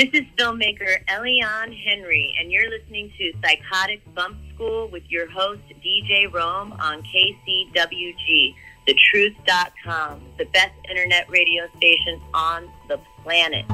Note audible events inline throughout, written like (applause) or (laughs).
This is filmmaker Eliane Henri, and you're listening to Psychotic Bump School with your host, DJ Rome, on KCWG, thetruth.com, the best internet radio station on the planet.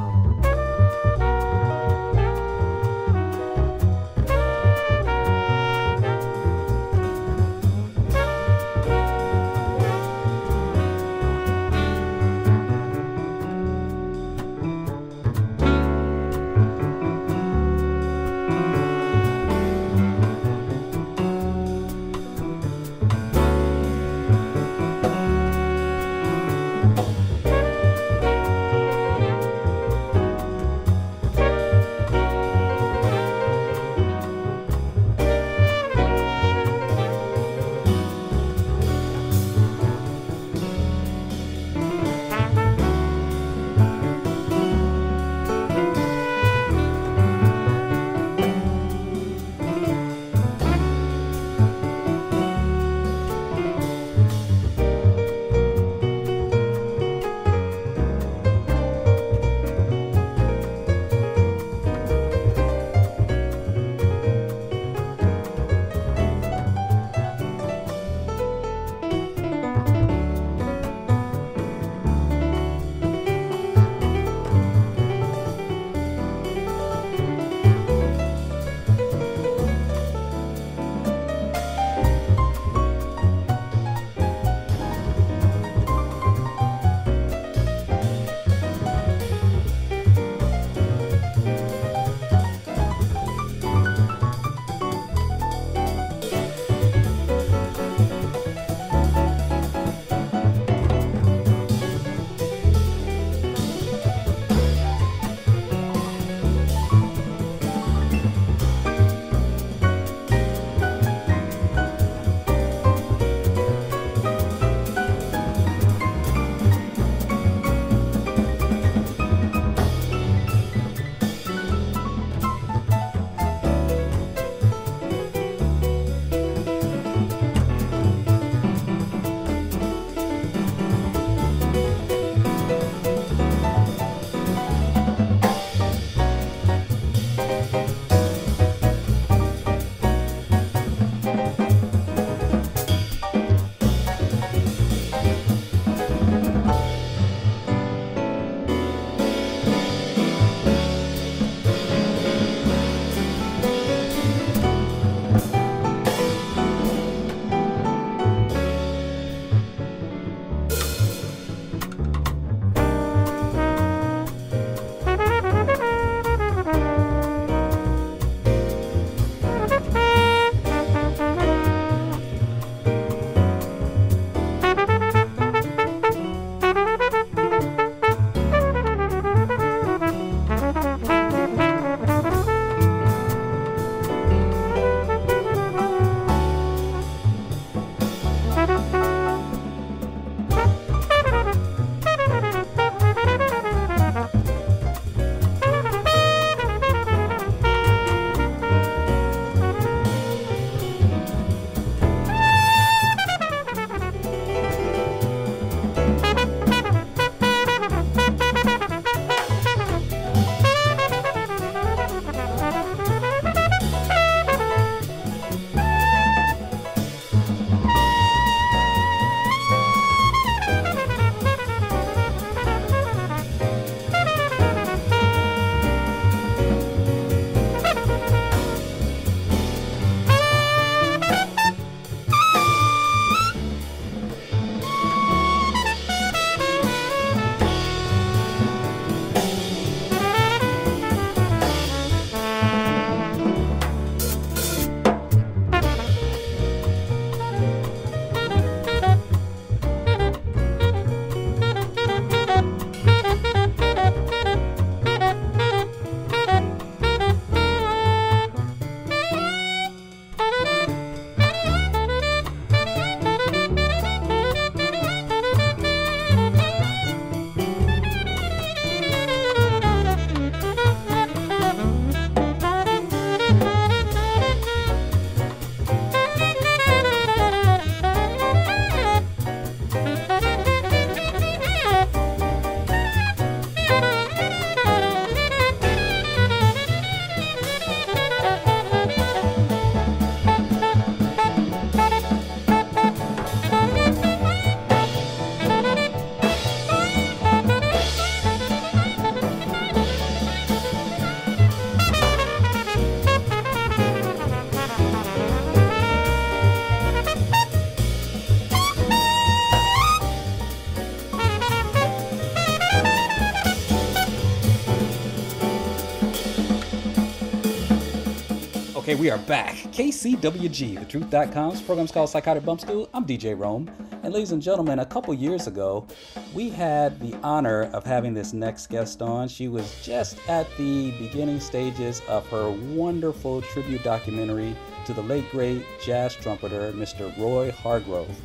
Okay, we are back. KCWG, thetruth.com's program's called Psychotic Bump School. I'm DJ Rome. And ladies and gentlemen, a couple years ago, we had the honor of having this next guest on. She was just at the beginning stages of her wonderful tribute documentary to the late great jazz trumpeter, Mr. Roy Hargrove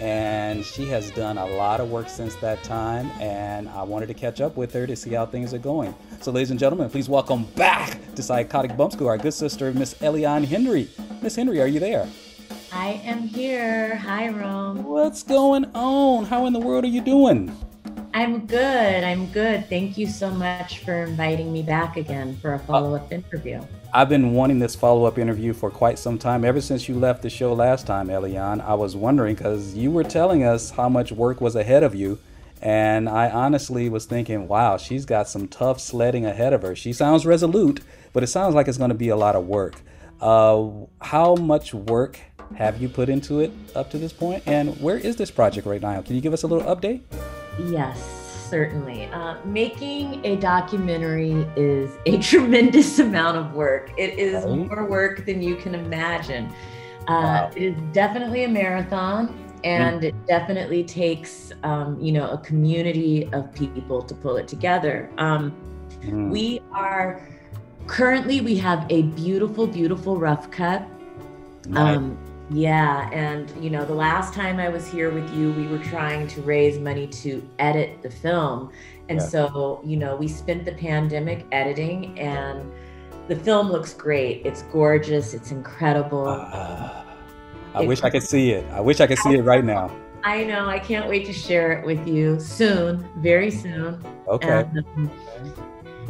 and she has done a lot of work since that time and i wanted to catch up with her to see how things are going. So ladies and gentlemen please welcome back to psychotic bump school our good sister miss eliane Henri. Miss Henri are you there? I am here. Hi rome. What's going on? How in the world are you doing? I'm good. I'm good. Thank you so much for inviting me back again for a follow-up uh, interview I've been wanting this follow up interview for quite some time. Ever since you left the show last time, Eliane, I was wondering because you were telling us how much work was ahead of you. And I honestly was thinking, wow, she's got some tough sledding ahead of her. She sounds resolute, but it sounds like it's going to be a lot of work. Uh, how much work have you put into it up to this point? And where is this project right now? Can you give us a little update? Yes certainly. Uh, making a documentary is a (laughs) tremendous amount of work. It is more work than you can imagine. Uh, wow. It is definitely a marathon, and mm. it definitely takes, um, you know, a community of people to pull it together. Um, mm. We are currently we have a beautiful, beautiful rough cut. Nice. Um, yeah, and you know, the last time I was here with you, we were trying to raise money to edit the film. And yeah. so, you know, we spent the pandemic editing and the film looks great. It's gorgeous, it's incredible. Uh, I it, wish I could see it. I wish I could see it right now. I know. I can't wait to share it with you soon, very soon. Okay. And, um,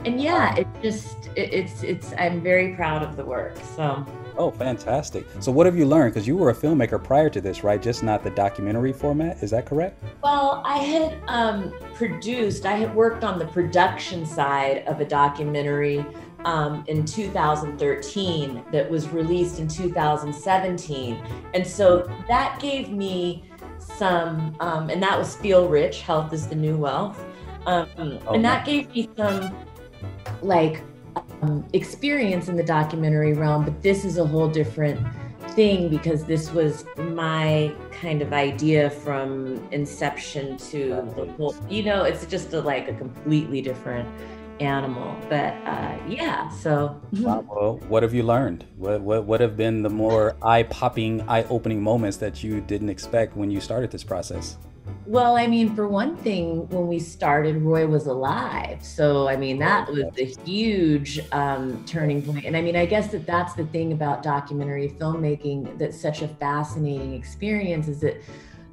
and yeah, it just it, it's it's I'm very proud of the work. So Oh, fantastic. So, what have you learned? Because you were a filmmaker prior to this, right? Just not the documentary format. Is that correct? Well, I had um, produced, I had worked on the production side of a documentary um, in 2013 that was released in 2017. And so that gave me some, um, and that was Feel Rich Health is the New Wealth. Um, oh, and that gave me some like um, experience in the documentary realm, but this is a whole different thing because this was my kind of idea from inception to the whole, you know, it's just a, like a completely different animal. But uh, yeah, so. wow, well, what have you learned? What, what, what have been the more eye popping, eye opening moments that you didn't expect when you started this process? Well, I mean, for one thing, when we started, Roy was alive. So, I mean, that was a huge um, turning point. And I mean, I guess that that's the thing about documentary filmmaking that's such a fascinating experience is that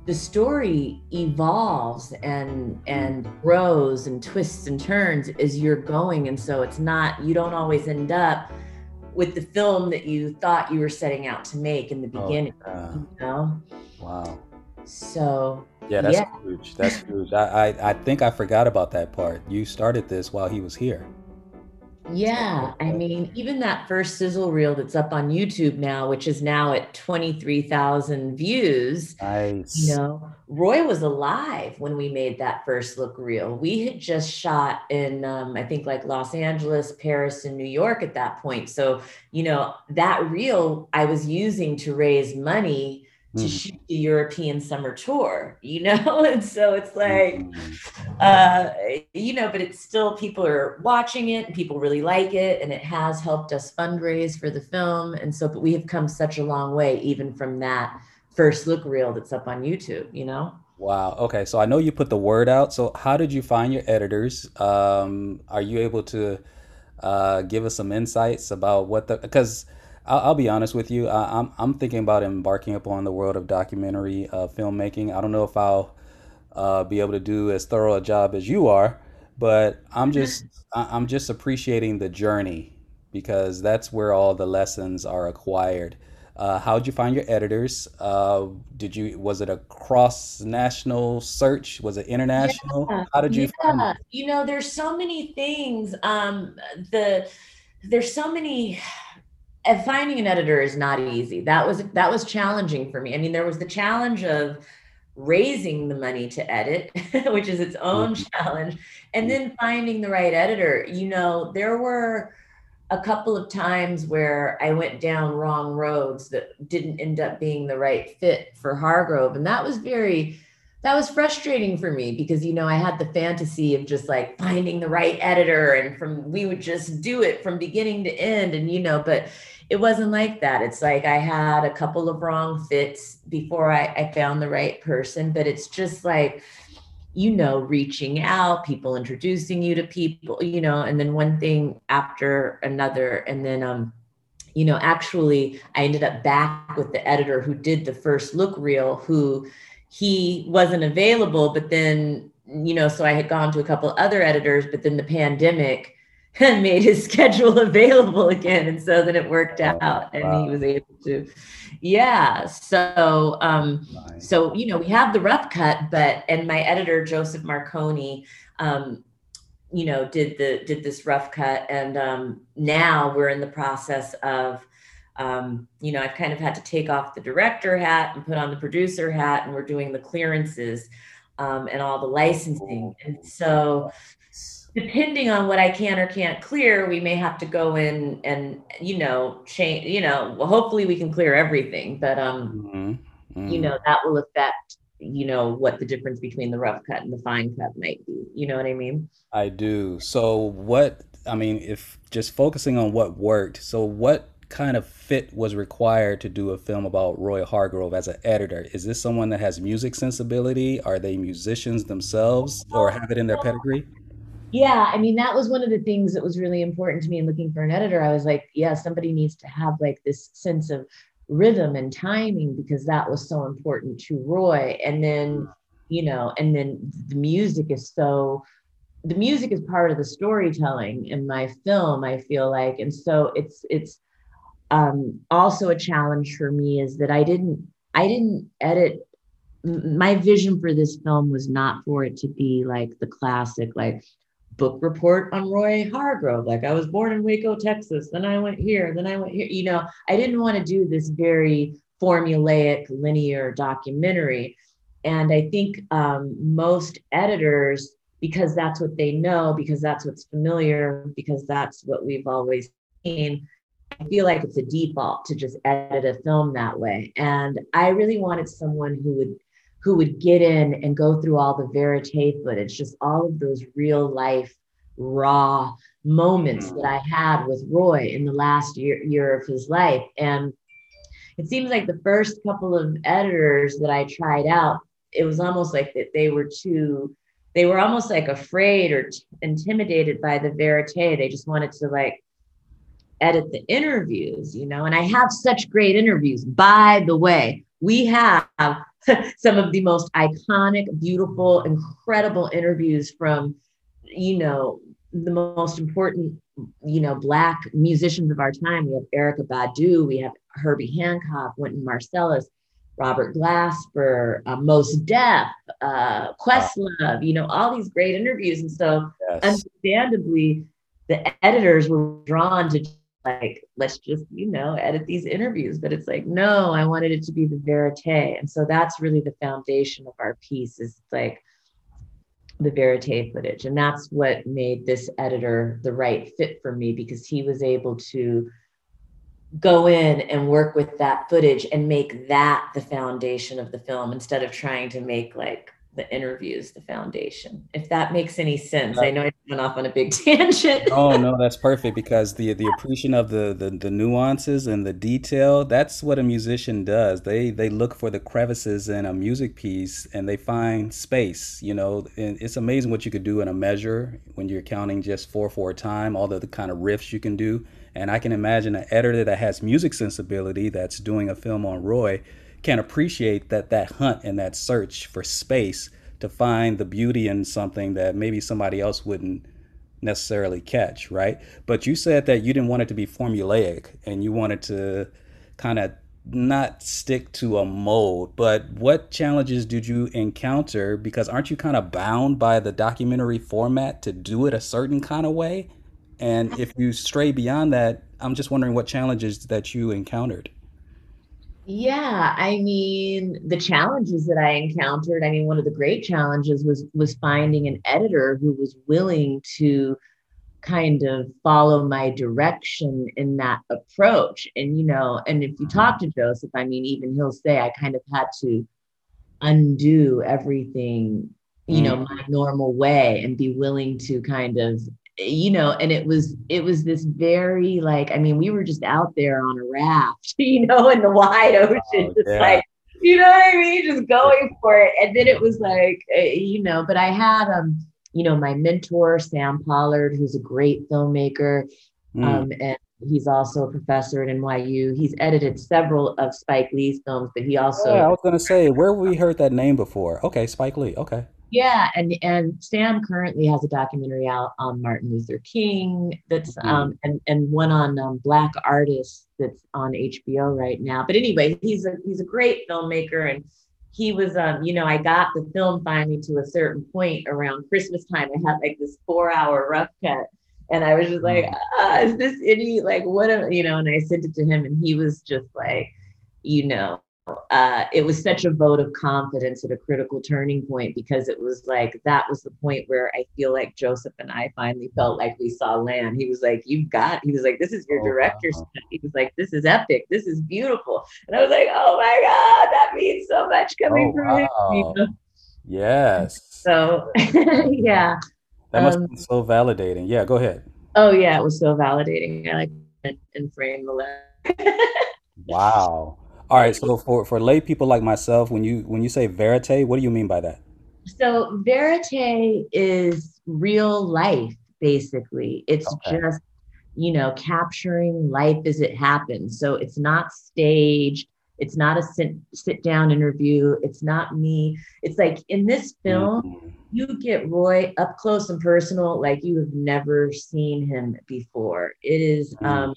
the story evolves and and grows and twists and turns as you're going and so it's not you don't always end up with the film that you thought you were setting out to make in the oh, beginning oh, yeah. you know wow so yeah, that's yeah. huge. That's huge. I, I I think I forgot about that part. You started this while he was here. Yeah, I mean, even that first sizzle reel that's up on YouTube now, which is now at 23,000 views. Nice. You know, Roy was alive when we made that first look reel. We had just shot in, um, I think, like Los Angeles, Paris, and New York at that point. So, you know, that reel I was using to raise money to mm. shoot the European summer tour, you know? (laughs) And so it's like, mm-hmm. uh, you know, but it's still people are watching it and people really like it. And it has helped us fundraise for the film. And so, but we have come such a long way, even from that first look reel that's up on YouTube, you know? Wow. Okay. So I know you put the word out. So how did you find your editors? Um, are you able to uh, give us some insights about what the, because I'll, I'll be honest with you. I, am I'm, I'm thinking about embarking upon the world of documentary uh, filmmaking. I don't know if I'll uh, be able to do as thorough a job as you are, but I'm (laughs) just I'm just appreciating the journey because that's where all the lessons are acquired. Uh, how did you find your editors? Uh, did you was it a cross national search? Was it international? Yeah, how did you? Yeah, you know, there's so many things. Um, the there's so many finding an editor is not easy. That was that was challenging for me. I mean, there was the challenge of raising the money to edit, (laughs) which is its own mm-hmm. challenge, and then finding the right editor. You know, there were a couple of times where I went down wrong roads that didn't end up being the right fit for Hargrove. And that was very, that was frustrating for me because, you know, I had the fantasy of just like finding the right editor and from, we would just do it from beginning to end. And, you know, but it wasn't like that. It's like I had a couple of wrong fits before I, I found the right person, but it's just like, you know, reaching out, people introducing you to people, you know, and then one thing after another. And then, um, you know, actually, I ended up back with the editor who did the first look reel, who he wasn't available, but then, you know, so I had gone to a couple other editors, but then the pandemic and made his (laughs) schedule available again. And so then it worked oh, out and wow. he was able to, yeah. So, um, nice. so, you know, we have the rough cut, but, and my editor, Joseph Marconi, um, you know, did the, did this rough cut. And, um, now we're in the process of, um, you know, I've kind of had to take off the director hat and put on the producer hat and we're doing the clearances, um, and all the licensing. And so, depending on what I can or can't clear, we may have to go in and you know change. You know, well, hopefully we can clear everything, but um, mm-hmm. Mm-hmm. you know that will affect you know what the difference between the rough cut and the fine cut might be. You know what I mean? I do. So what? I mean, if just focusing on what worked. So what kind of fit was required to do a film about Roy Hargrove as an editor? Is this someone that has music sensibility? Are they musicians themselves or have it in their pedigree? Yeah i mean that was one of the things that was really important to me in looking for an editor. I was like yeah somebody needs to have like this sense of rhythm and timing because that was so important to roy. And then you know and then the music is so the music is part of the storytelling in my film i feel like. And so it's it's um also a challenge for me is that i didn't i didn't edit my vision for this film was not for it to be like the classic like book report on Roy Hargrove. Like I was born in Waco, Texas, then I went here, then I went here. You know, I didn't want to do this very formulaic, linear documentary. And I think um, most editors, because that's what they know, because that's what's familiar, because that's what we've always seen, I feel like it's a default to just edit a film that way. And I really wanted someone who would who would get in and go through all the verite footage, just all of those real life, raw moments that mm. I had with Roy in the last year, year of his life. And it seems like the first couple of editors that I tried out, it was almost like that they were too, they were almost like afraid or t- intimidated by the verite. They just wanted to like edit the interviews, you know, and I have such great interviews. By the way, we have (laughs) some of the most iconic, beautiful, incredible interviews from, you know, the most important, you know, black musicians of our time. We have Erykah Badu, we have Herbie Hancock, Wynton Marsalis, Robert Glasper, uh, Mos Def, uh, Questlove, you know, all these great interviews. And so, yes. understandably, the editors were drawn to like let's just you know edit these interviews. But it's like no i wanted it to be the verite. And so that's really the foundation of our piece is like the verite footage. And that's what made this editor the right fit for me because he was able to go in and work with that footage and make that the foundation of the film instead of trying to make like the interviews the foundation if that makes any sense. I know i went off on a big (laughs) tangent. Oh no that's perfect because the the appreciation of the, the the nuances and the detail that's what a musician does. They they look for the crevices in a music piece and they find space you know and it's amazing what you could do in a measure when you're counting just four four time all the, the kind of riffs you can do. And i can imagine an editor that has music sensibility that's doing a film on roy can appreciate that that hunt and that search for space to find the beauty in something that maybe somebody else wouldn't necessarily catch, right? But you said that you didn't want it to be formulaic and you wanted to kind of not stick to a mold. But what challenges did you encounter? Because aren't you kind of bound by the documentary format to do it a certain kind of way? And if you stray beyond that, I'm just wondering what challenges that you encountered. Yeah, I mean, the challenges that I encountered, I mean, one of the great challenges was was finding an editor who was willing to kind of follow my direction in that approach. And, you know, and if you talk to Joseph, I mean, even he'll say I kind of had to undo everything, you know, mm. my normal way and be willing to kind of you know and it was it was this very like i mean we were just out there on a raft (laughs) you know in the wide ocean oh, just yeah. like you know what i mean just going for it and then it was like eh, you know but i had um you know, my mentor, Sam Pollard, who's a great filmmaker. Mm. Um, and he's also a professor at NYU. He's edited several of Spike Lee's films, but he also. Yeah, I was going to say, where we heard that name before? Okay, Spike Lee. Okay. Yeah, and and Sam currently has a documentary out on Martin Luther King that's mm-hmm. um and and one on um, black artists that's on HBO right now. But anyway, he's a he's a great filmmaker and he was um you know i got the film finally to a certain point around christmas time i had like this four hour rough cut and i was just like mm. ah, is this any like what a, you know and i sent it to him and he was just like you know uh, it was such a vote of confidence at a critical turning point because it was like that was the point where I feel like Joseph and I finally felt like we saw land. He was like, "You've got." He was like, "This is your oh, director's." Wow. He was like, "This is epic. This is beautiful." And I was like, "Oh my god, that means so much coming oh, from wow. him." Yes. So (laughs) yeah. That must um, be so validating. Yeah, go ahead. Oh yeah, it was so validating. I like and frame the land. (laughs) wow. All right. So for for lay people like myself, when you when you say verite, what do you mean by that? So verite is real life, basically. It's okay. just you know capturing life as it happens. So it's not staged. It's not a sit, sit down interview. It's not me. It's like in this film, mm-hmm. you get Roy up close and personal, like you have never seen him before. It is, mm-hmm. um,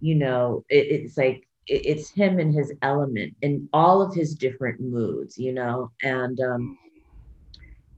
you know, it, it's like it's him and his element in all of his different moods, you know, and um,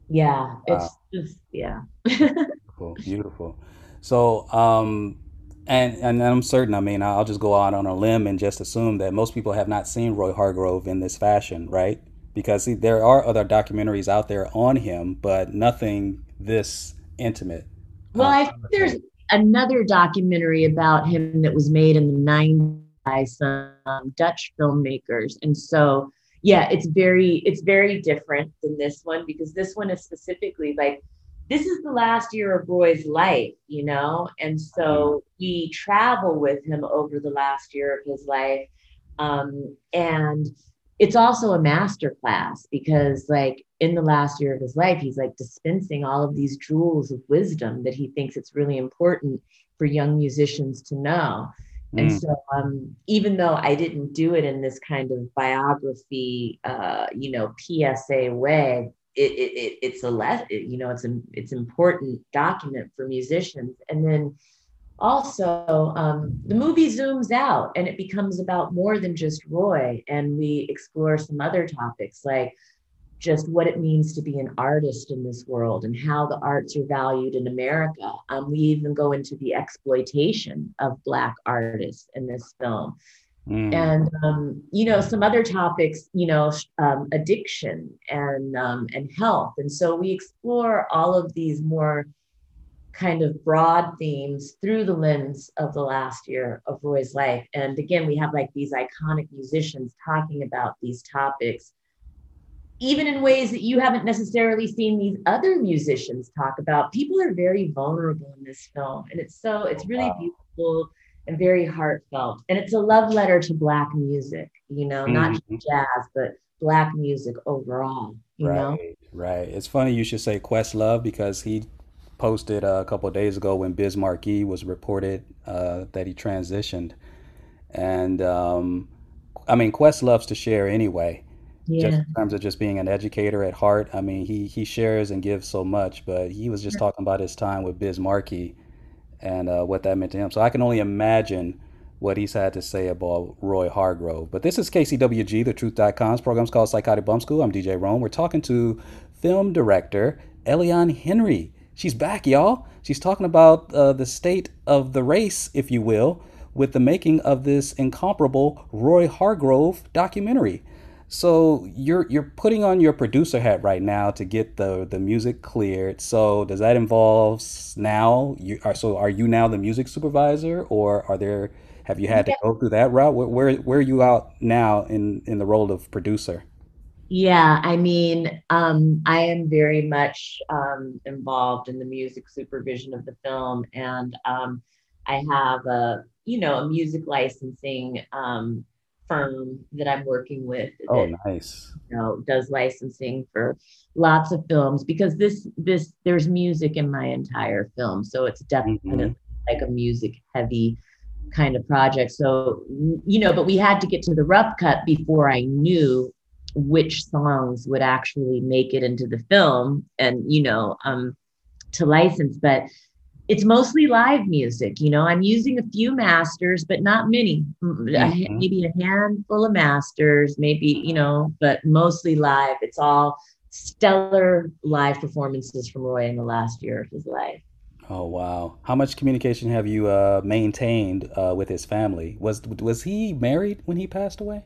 yeah, it's wow. just yeah. beautiful, beautiful. So, um, and and I'm certain. I mean, I'll just go out on a limb and just assume that most people have not seen Roy Hargrove in this fashion, right? Because see, there are other documentaries out there on him, but nothing this intimate. Well, I think there's another documentary about him that was made in the 90s by some Dutch filmmakers. And so, yeah, it's very it's very different than this one because this one is specifically like this is the last year of Roy's life, you know, and so we travel with him over the last year of his life, um, and it's also a master class because like in the last year of his life he's like dispensing all of these jewels of wisdom that he thinks it's really important for young musicians to know and mm. so, um, even though I didn't do it in this kind of biography, uh, you know, PSA way, it, it, it it's a less, you know, it's an it's important document for musicians. And then also, um, the movie zooms out and it becomes about more than just Roy, and we explore some other topics like just what it means to be an artist in this world and how the arts are valued in America. Um, we even go into the exploitation of Black artists in this film. Mm. And um, you know some other topics, you know, um, addiction and um, and health, and so we explore all of these more kind of broad themes through the lens of the last year of Roy's life. And again, we have like these iconic musicians talking about these topics even in ways that you haven't necessarily seen these other musicians talk about. People are very vulnerable in this film, and it's so it's really wow. beautiful and very heartfelt. And it's a love letter to black music, you know, mm-hmm. not just jazz, but black music overall. You right, know? right. It's funny you should say Questlove because he posted a couple days ago when Biz Markie was reported uh, that he transitioned, and um, I mean Quest loves to share anyway yeah. just in terms of just being an educator at heart. I mean, he he shares and gives so much, but he was just talking about his time with Biz Markie and uh, what that meant to him. So I can only imagine what he's had to say about Roy Hargrove. But this is KCWG, the truth.com's program's called Psychotic Bump School. I'm DJ Rome. We're talking to film director Eliane Henri. She's back, y'all. She's talking about uh, the state of the race, if you will, with the making of this incomparable Roy Hargrove documentary. So you're you're putting on your producer hat right now to get the the music cleared. So does that involve now you are so are you now the music supervisor or are there have you had to go through that route? Where where, where are you out now in in the role of producer? Yeah, I mean, um, I am very much um, involved in the music supervision of the film, and um, I have a, you know, a music licensing um, firm that I'm working with Oh, that, nice. you know, does licensing for lots of films because this this there's music in my entire film, so it's definitely like a music heavy kind of project. So, you know, but we had to get to the rough cut before I knew which songs would actually make it into the film and, you know, um, to license. But it's mostly live music. You know, I'm using a few masters, but not many. Mm-hmm. Maybe a handful of masters, maybe, you know, but mostly live. It's all stellar live performances from Roy in the last year of his life. Oh, wow. How much communication have you uh, maintained uh, with his family? Was was he married when he passed away?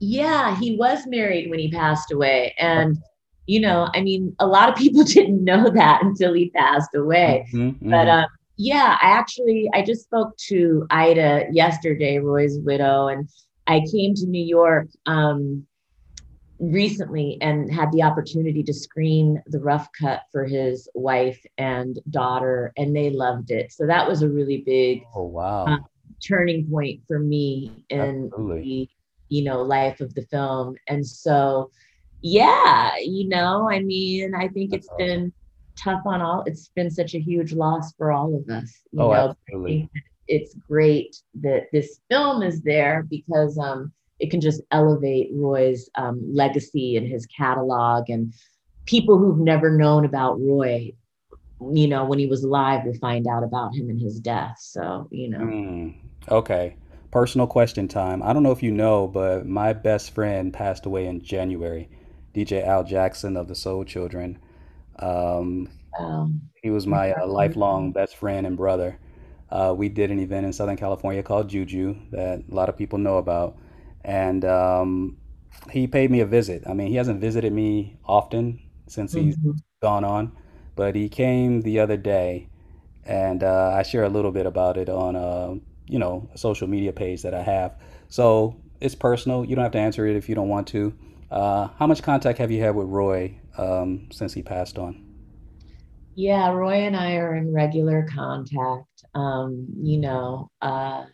Yeah, he was married when he passed away. And, you know, I mean, a lot of people (laughs) didn't know that until he passed away. hmm But hmm um, yeah, I actually I just spoke to Ida yesterday, Roy's widow, and I came to New York um, recently and had the opportunity to screen the rough cut for his wife and daughter, and they loved it. So that was a really big Oh, uh, wow. turning point for me in Absolutely. the you know life of the film and so yeah you know i mean i think it's been tough on all it's been such a huge loss for all of us you Oh, know absolutely. (laughs) it's great that this film is there because um it can just elevate roy's um, legacy and his catalog and people who've never known about roy you know when he was alive will find out about him and his death so you know Mm, okay. Personal question time. I don't know if you know, but my best friend passed away in January. DJ Al Jackson of the Soul Children. Um, um, he was my uh, lifelong best friend and brother. Uh, we did an event in Southern California called Juju that a lot of people know about. And um, he paid me a visit. I mean, he hasn't visited me often since he's Mhm. gone on, but he came the other day and uh, I share a little bit about it on uh, you know a social media page that I have. So it's personal. You don't have to answer it if you don't want to. Uh, how much contact have you had with Roy um, since he passed on? Yeah, Roy and I are in regular contact. Um, you know, uh,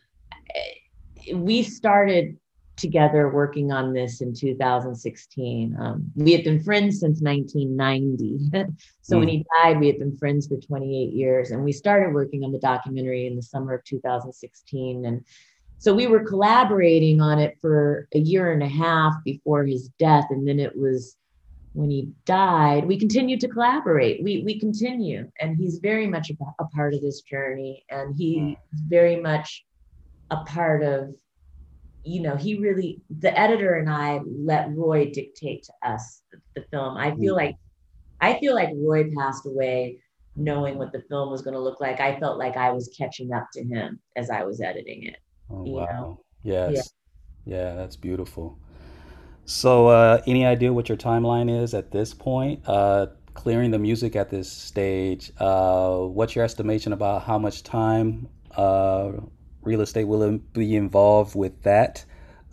we started together working on this in 2016. Um, we had been friends since 1990. (laughs) so when Mm, he died, we had been friends for 28 years. And we started working on the documentary in the summer of 2016. And so we were collaborating on it for a year and a half before his death. And then it was when he died, we continued to collaborate. We we continue, and he's very much a, part of this journey, and he's very much a part of, you know, he really the editor and I let Roy dictate to us the, the film. I feel mm. like I feel like Roy passed away knowing what the film was going to look like. I felt like I was catching up to him as I was editing it. Oh You know, wow. yeah. Yes. Yeah, that's beautiful. So, uh, any idea what your timeline is at this point? Uh, clearing the music at this stage, uh, what's your estimation about how much time uh, real estate will be involved with that?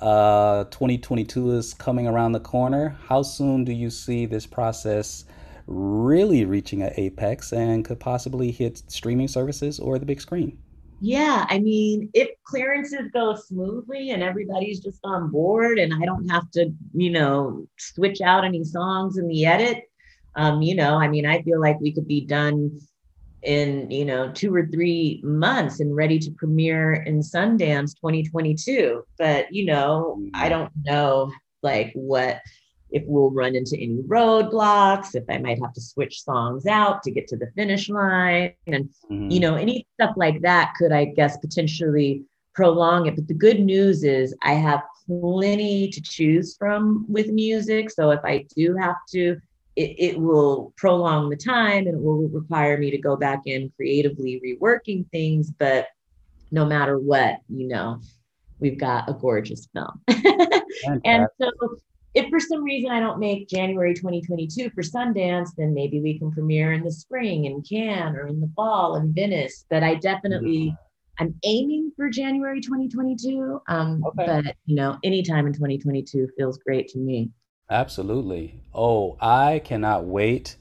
Uh, 2022 is coming around the corner. How soon do you see this process really reaching an apex and could possibly hit streaming services or the big screen? Yeah, I mean, if clearances go smoothly and everybody's just on board and I don't have to, you know, switch out any songs in the edit, um, you know, I mean, I feel like we could be done in, you know, two or three months and ready to premiere in Sundance 2022. But, you know, I Mm, don't know like what if we'll run into any roadblocks, if I might have to switch songs out to get to the finish line. And you mhm, know, any stuff like that could, I guess, potentially prolong it. But the good news is I have plenty to choose from with music. So if I do have to, it, it will prolong the time and it will require me to go back in creatively reworking things. But no matter what, you know, we've got a gorgeous film. (laughs) and so if for some reason I don't make January 2022 for Sundance, then maybe we can premiere in the spring in Cannes or in the fall in Venice. But I definitely. I'm aiming for January 2022. Um, okay. But you know, anytime in 2022 feels great to me. Absolutely. Oh, I cannot wait.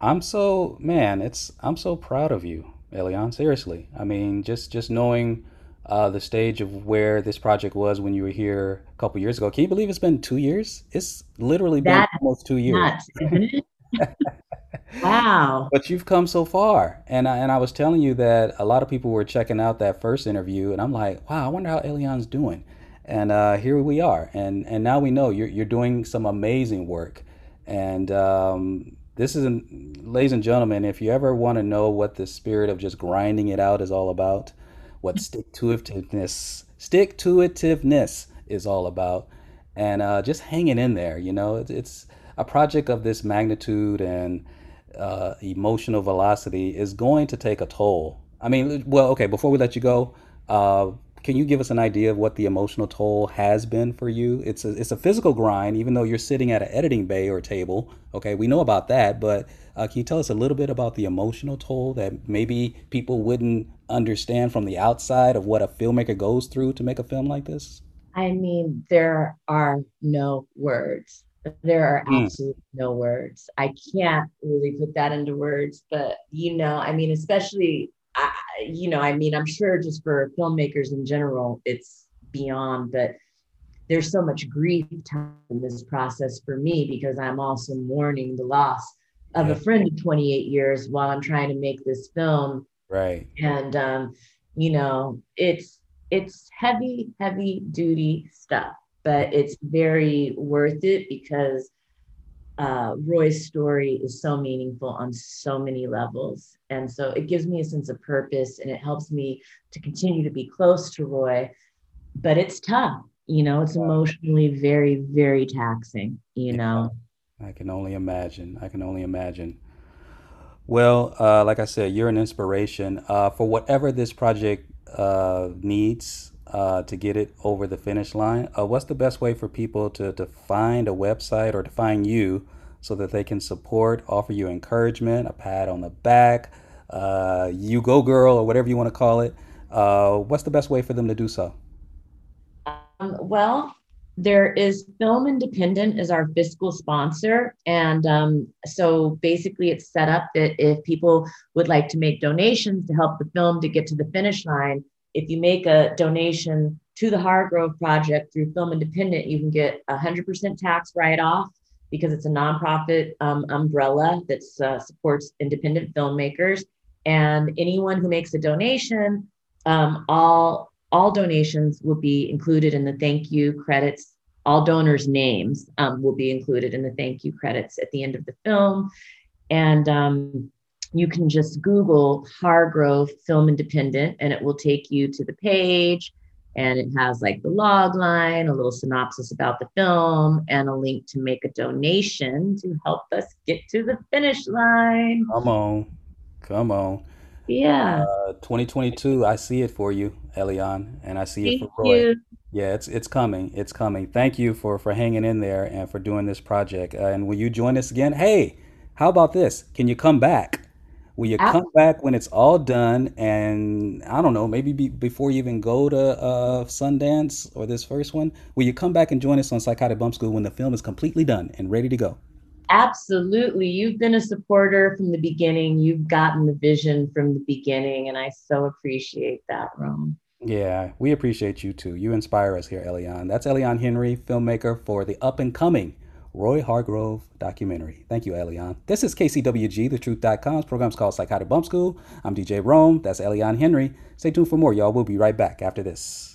I'm so man, it's I'm so proud of you, Eliane. Seriously. I mean, just just knowing uh, the stage of where this project was when you were here a couple years ago. Can you believe it's been two years? It's literally been That's almost two years. Nuts, (laughs) wow. But you've come so far. And I, and I was telling you that a lot of people were checking out that first interview, and I'm like, wow, I wonder how Eliane's doing. And uh, here we are. And, and now we know you're, you're doing some amazing work. And um, this is, ladies and gentlemen, if you ever want to know what the spirit of just grinding it out is all about, what stick to itiveness, stick to itiveness is all about, and uh, just hanging in there. You know, it's, it's a project of this magnitude and uh, emotional velocity is going to take a toll. I mean, well, okay. Before we let you go, uh, can you give us an idea of what the emotional toll has been for you? It's a it's a physical grind, even though you're sitting at an editing bay or table. Okay, we know about that, but uh, can you tell us a little bit about the emotional toll that maybe people wouldn't understand from the outside of what a filmmaker goes through to make a film like this? I mean, there are no words. There are mm. absolutely no words. I can't really put that into words, but you know, I mean, especially, I, you know, I mean, I'm sure just for filmmakers in general, it's beyond, but there's so much grief time in this process for me because I'm also mourning the loss of yeah. a friend of 28 years while I'm trying to make this film. Right. And um, you know, it's it's heavy, heavy duty stuff, but it's very worth it because uh, Roy's story is so meaningful on so many levels. And so it gives me a sense of purpose and it helps me to continue to be close to Roy. But it's tough, you know, it's emotionally very, very taxing, you know. I can only imagine. I can only imagine. Well, uh, like I said, you're an inspiration uh, for whatever this project uh, needs uh, to get it over the finish line. Uh, what's the best way for people to, to find a website or to find you so that they can support, offer you encouragement, a pat on the back, uh, you go girl, or whatever you want to call it? what's the best way for them to do so? Um, well, there is Film Independent is our fiscal sponsor. And um, so basically, it's set up that if people would like to make donations to help the film to get to the finish line, if you make a donation to the Hargrove Project through Film Independent, you can get 100% tax write off because it's a nonprofit um, umbrella that uh, supports independent filmmakers. And anyone who makes a donation, um, all all donations will be included in the thank you credits. All donors' names um, will be included in the thank you credits at the end of the film. And um, you can just Google Hargrove Film Independent and it will take you to the page. And it has like the log line, a little synopsis about the film, and a link to make a donation to help us get to the finish line. Come on. Come on. Yeah. Uh, 2022, I see it for you, Eliane, and I see Thank it for Roy. You. Yeah, it's it's coming. It's coming. Thank you for for hanging in there and for doing this project. Uh, and will you join us again? Hey, how about this? Can you come back? Will you come back when it's all done? And I don't know, maybe be, before you even go to uh, Sundance or this first one, will you come back and join us on Psychotic Bump School when the film is completely done and ready to go? Absolutely. You've been a supporter from the beginning. You've gotten the vision from the beginning. And I so appreciate that, Rome. Yeah, we appreciate you too. You inspire us here, Eliane. That's Eliane Henri, filmmaker for the up and coming Roy Hargrove documentary. Thank you, Eliane. This is KCWG, thetruth.com's program's called Psychotic Bump School. I'm DJ Rome. That's Eliane Henri. Stay tuned for more, y'all. We'll be right back after this.